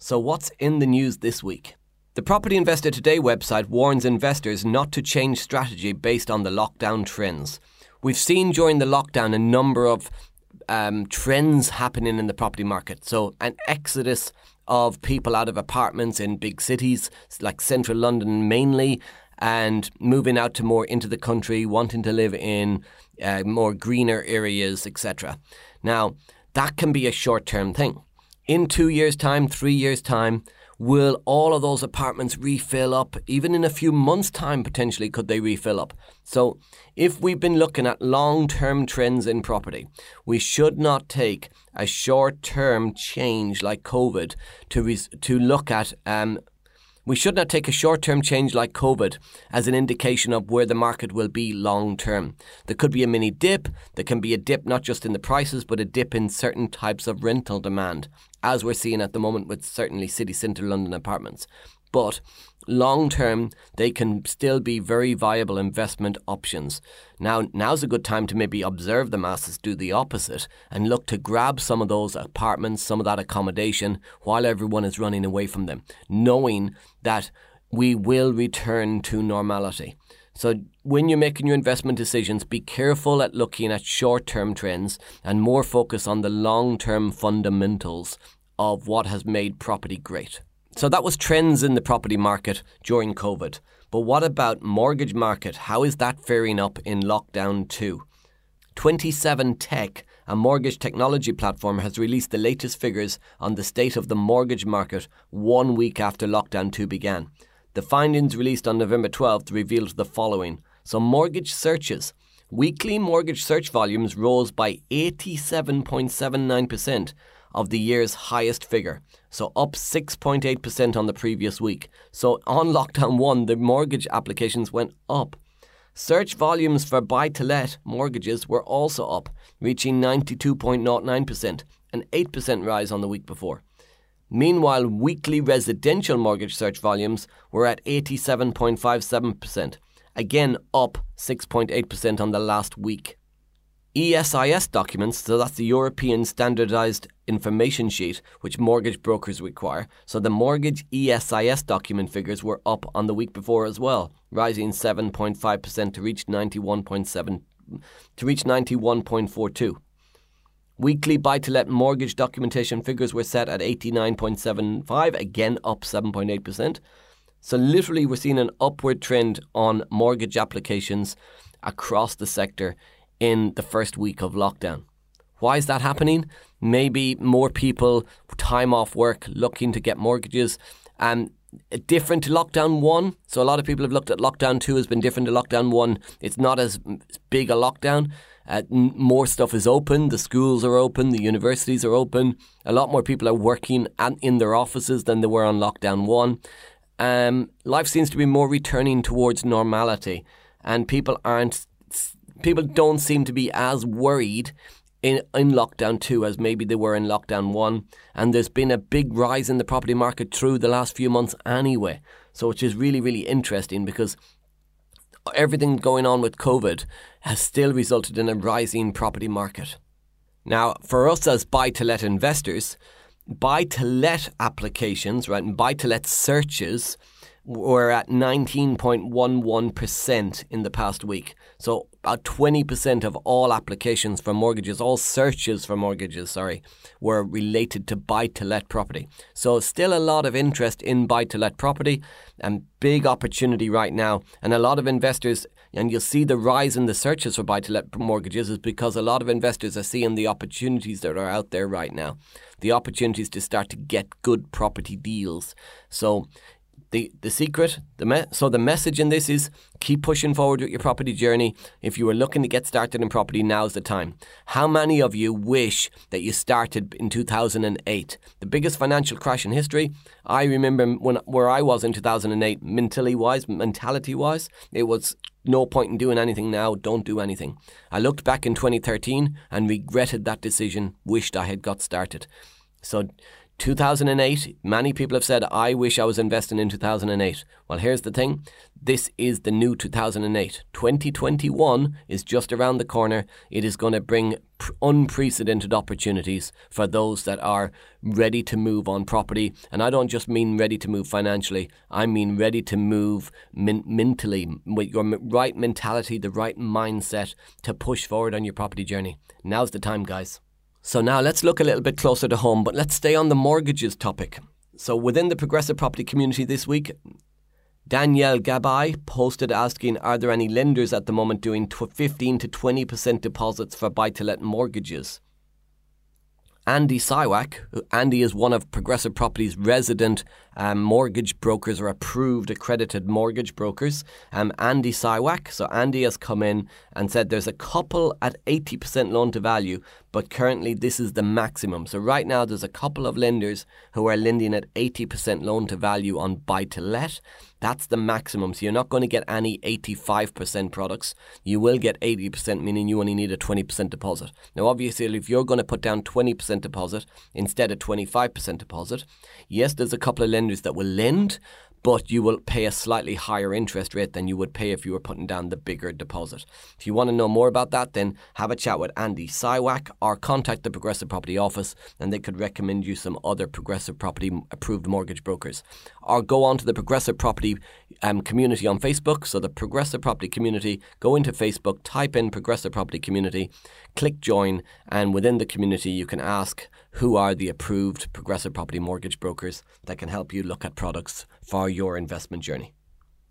So, what's in the news this week? The Property Investor Today website warns investors not to change strategy based on the lockdown trends. We've seen during the lockdown a number of um, trends happening in the property market. So, an exodus of people out of apartments in big cities like central London mainly, and moving out to more into the country, wanting to live in uh, more greener areas, etc. Now, that can be a short term thing in two years' time, three years' time, will all of those apartments refill up? Even in a few months' time, potentially, could they refill up? So, if we've been looking at long term trends in property, we should not take a short term change like COVID to, res- to look at um, we should not take a short term change like COVID as an indication of where the market will be long term. There could be a mini dip, there can be a dip not just in the prices, but a dip in certain types of rental demand, as we're seeing at the moment with certainly city centre London apartments. But long term, they can still be very viable investment options. Now, now's a good time to maybe observe the masses do the opposite and look to grab some of those apartments, some of that accommodation while everyone is running away from them, knowing that we will return to normality. So, when you're making your investment decisions, be careful at looking at short term trends and more focus on the long term fundamentals of what has made property great. So that was trends in the property market during COVID. But what about mortgage market? How is that faring up in lockdown 2? Twenty7tec, a mortgage technology platform, has released the latest figures on the state of the mortgage market one week after lockdown 2 began. The findings released on November 12th revealed the following. So mortgage searches Weekly mortgage search volumes rose by 87.79% of the year's highest figure, so up 6.8% on the previous week. So on lockdown 1, the mortgage applications went up. Search volumes for buy to let mortgages were also up, reaching 92.09%, an 8% rise on the week before. Meanwhile, weekly residential mortgage search volumes were at 87.57%, again up 6.8% on the last week. ESIS documents, so that's the European Standardised Information Sheet, which mortgage brokers require. So the mortgage ESIS document figures were up on the week before as well, rising 7.5% to reach 91.7 to reach 91.42. Weekly buy to let mortgage documentation figures were set at 89.75, again up 7.8%. So, literally, we're seeing an upward trend on mortgage applications across the sector in the first week of lockdown. Why is that happening? Maybe more people time off work looking to get mortgages. Um, different to lockdown one. So a lot of people have looked at lockdown two has been different to lockdown one. It's not as big a lockdown. Uh, more stuff is open. The schools are open. The universities are open. A lot more people are working and in their offices than they were on lockdown one. Um, life seems to be more returning towards normality, and people aren't people don't seem to be as worried in, in lockdown two as maybe they were in lockdown one. And there's been a big rise in the property market through the last few months anyway. So, which is really, really interesting because everything going on with COVID has still resulted in a rising property market. Now, for us as buy to let investors, buy to let applications, right, and buy to let searches were at 19.11% in the past week. So about 20% of all applications for mortgages, all searches for mortgages, sorry, were related to buy to let property. So still a lot of interest in buy to let property and big opportunity right now. And a lot of investors, and you'll see the rise in the searches for buy to let mortgages is because a lot of investors are seeing the opportunities that are out there right now. The opportunities to start to get good property deals. So the the secret, the me- so the message in this is keep pushing forward with your property journey. If you are looking to get started in property, now's the time. How many of you wish that you started in 2008, the biggest financial crash in history? I remember when where I was in 2008, mentally wise, mentality wise, it was no point in doing anything now, don't do anything. I looked back in 2013 and regretted that decision, wished I had got started. So 2008, many people have said, I wish I was investing in 2008. Well, here's the thing this is the new 2008. 2021 is just around the corner. It is going to bring unprecedented opportunities for those that are ready to move on property. And I don't just mean ready to move financially, I mean ready to move min- mentally, with your right mentality, the right mindset to push forward on your property journey. Now's the time, guys. So now let's look a little bit closer to home, but let's stay on the mortgages topic. So within the progressive property community this week, Danielle Gabai posted asking, Are there any lenders at the moment doing 15 to 20% deposits for buy to let mortgages? Andy Sywak. Andy is one of Progressive Property's resident um, mortgage brokers or approved accredited mortgage brokers. Um, Andy Sywak. So Andy has come in and said there's a couple at 80% loan to value, but currently this is the maximum. So right now there's a couple of lenders who are lending at 80% loan to value on buy to let. That's the maximum. So you're not going to get any 85% products. You will get 80%, meaning you only need a 20% deposit. Now, obviously, if you're going to put down 20% deposit instead of 25% deposit, yes, there's a couple of lenders that will lend, but you will pay a slightly higher interest rate than you would pay if you were putting down the bigger deposit. If you want to know more about that, then have a chat with Andy Siwak or contact the Progressive Property Office and they could recommend you some other Progressive Property approved mortgage brokers. Or go on to the Progressive Property um, community on Facebook. So, the Progressive Property community, go into Facebook, type in Progressive Property Community, click join, and within the community, you can ask who are the approved Progressive Property mortgage brokers that can help you look at products for your investment journey.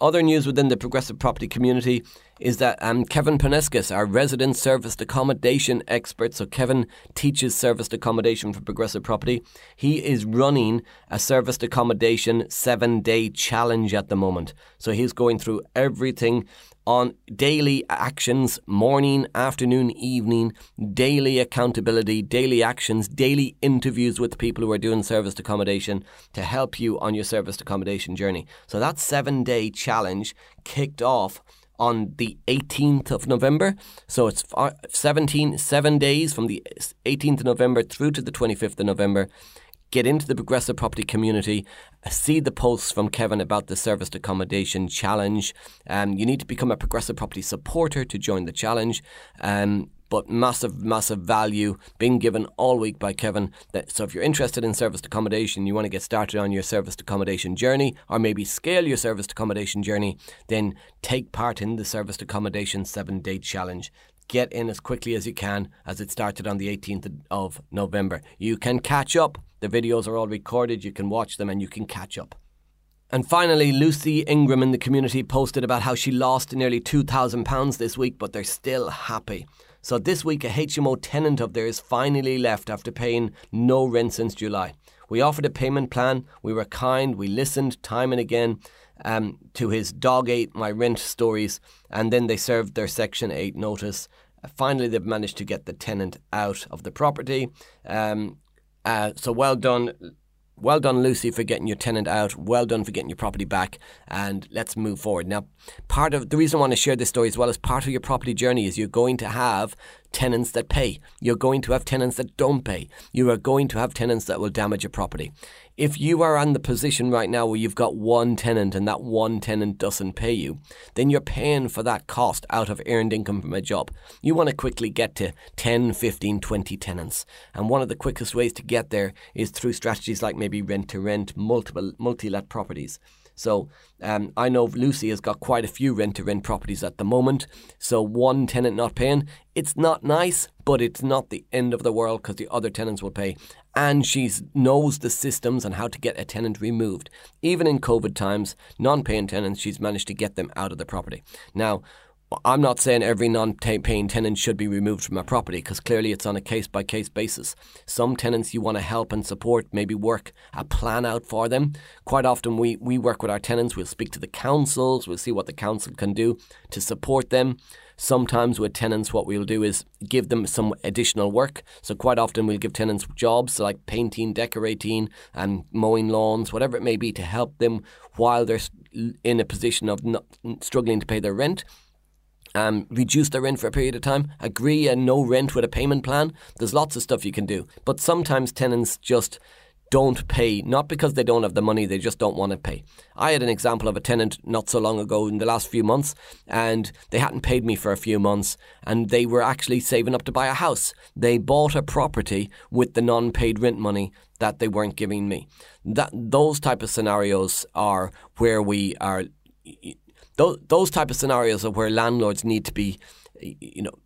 Other news within the progressive property community is that um, Kevin Paneskis, our resident serviced accommodation expert, so Kevin teaches serviced accommodation for progressive property. He is running a serviced accommodation seven day challenge at the moment. So he's going through everything on daily actions, morning, afternoon, evening, daily accountability, daily actions, daily interviews with people who are doing serviced accommodation to help you on your serviced accommodation journey. So that seven day challenge kicked off on the 18th of November. So it's 17, seven days from the 18th of November through to the 25th of November get into the progressive property community, see the posts from Kevin about the serviced accommodation challenge. Um, you need to become a progressive property supporter to join the challenge. Um, but massive, massive value being given all week by Kevin. So if you're interested in serviced accommodation, you want to get started on your serviced accommodation journey, or maybe scale your serviced accommodation journey, then take part in the serviced accommodation seven day challenge get in as quickly as you can as it started on the 18th of November. You can catch up the videos are all recorded, you can watch them and you can catch up. And finally, Lucy Ingram in the community posted about how she lost nearly £2,000 this week, but they're still happy. So this week, a HMO tenant of theirs finally left after paying no rent since July. We offered a payment plan, we were kind, we listened time and again um, to his dog ate my rent stories, and then they served their Section 8 notice. Finally, they've managed to get the tenant out of the property. Um, uh, so well done. Well done, Lucy, for getting your tenant out. Well done for getting your property back. And let's move forward. Now, part of the reason I want to share this story as well as part of your property journey is you're going to have tenants that pay. You're going to have tenants that don't pay. You are going to have tenants that will damage your property. If you are in the position right now where you've got one tenant and that one tenant doesn't pay you, then you're paying for that cost out of earned income from a job. You want to quickly get to 10, 15, 20 tenants. And one of the quickest ways to get there is through strategies like maybe rent to rent, multiple multi let properties. So um, I know Lucy has got quite a few rent to rent properties at the moment. So one tenant not paying, it's not nice, but it's not the end of the world because the other tenants will pay. And she knows the systems and how to get a tenant removed. Even in COVID times, non paying tenants, she's managed to get them out of the property. Now, I'm not saying every non paying tenant should be removed from a property because clearly it's on a case by case basis. Some tenants you want to help and support, maybe work a plan out for them. Quite often we, we work with our tenants, we'll speak to the councils, we'll see what the council can do to support them. Sometimes with tenants, what we'll do is give them some additional work. So quite often we'll give tenants jobs like painting, decorating, and mowing lawns, whatever it may be, to help them while they're in a position of struggling to pay their rent um, reduce their rent for a period of time, agree a no rent with a payment plan. There's lots of stuff you can do. But sometimes tenants just don't pay, not because they don't have the money, they just don't want to pay. I had an example of a tenant not so long ago in the last few months, and they hadn't paid me for a few months, and they were actually saving up to buy a house. They bought a property with the non paid rent money that they weren't giving me. That Those type of scenarios are where we are those those type of scenarios are where landlords need to be, you know,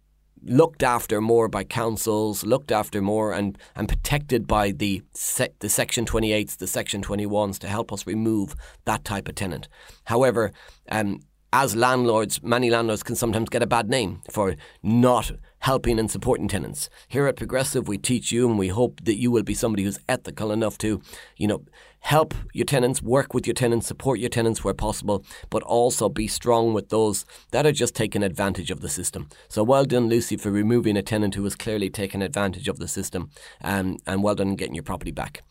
looked after more by councils, looked after more and, and protected by the the Section 28s, the Section 21s to help us remove that type of tenant. However, um, as landlords, many landlords can sometimes get a bad name for not helping and supporting tenants. Here at Progressive, we teach you and we hope that you will be somebody who's ethical enough to, you know, help your tenants, work with your tenants, support your tenants where possible, but also be strong with those that are just taking advantage of the system. So well done, Lucy, for removing a tenant who was clearly taking advantage of the system, um, and well done in getting your property back.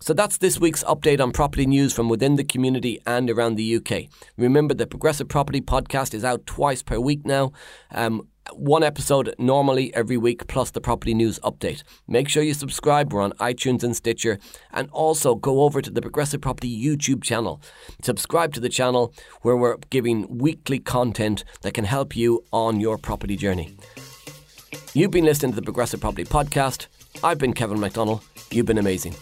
So that's this week's update on property news from within the community and around the UK. Remember, the Progressive Property podcast is out twice per week now. Um, one episode normally every week, plus the property news update. Make sure you subscribe. We're on iTunes and Stitcher. And also go over to the Progressive Property YouTube channel. Subscribe to the channel where we're giving weekly content that can help you on your property journey. You've been listening to the Progressive Property Podcast. I've been Kevin McDonald. You've been amazing.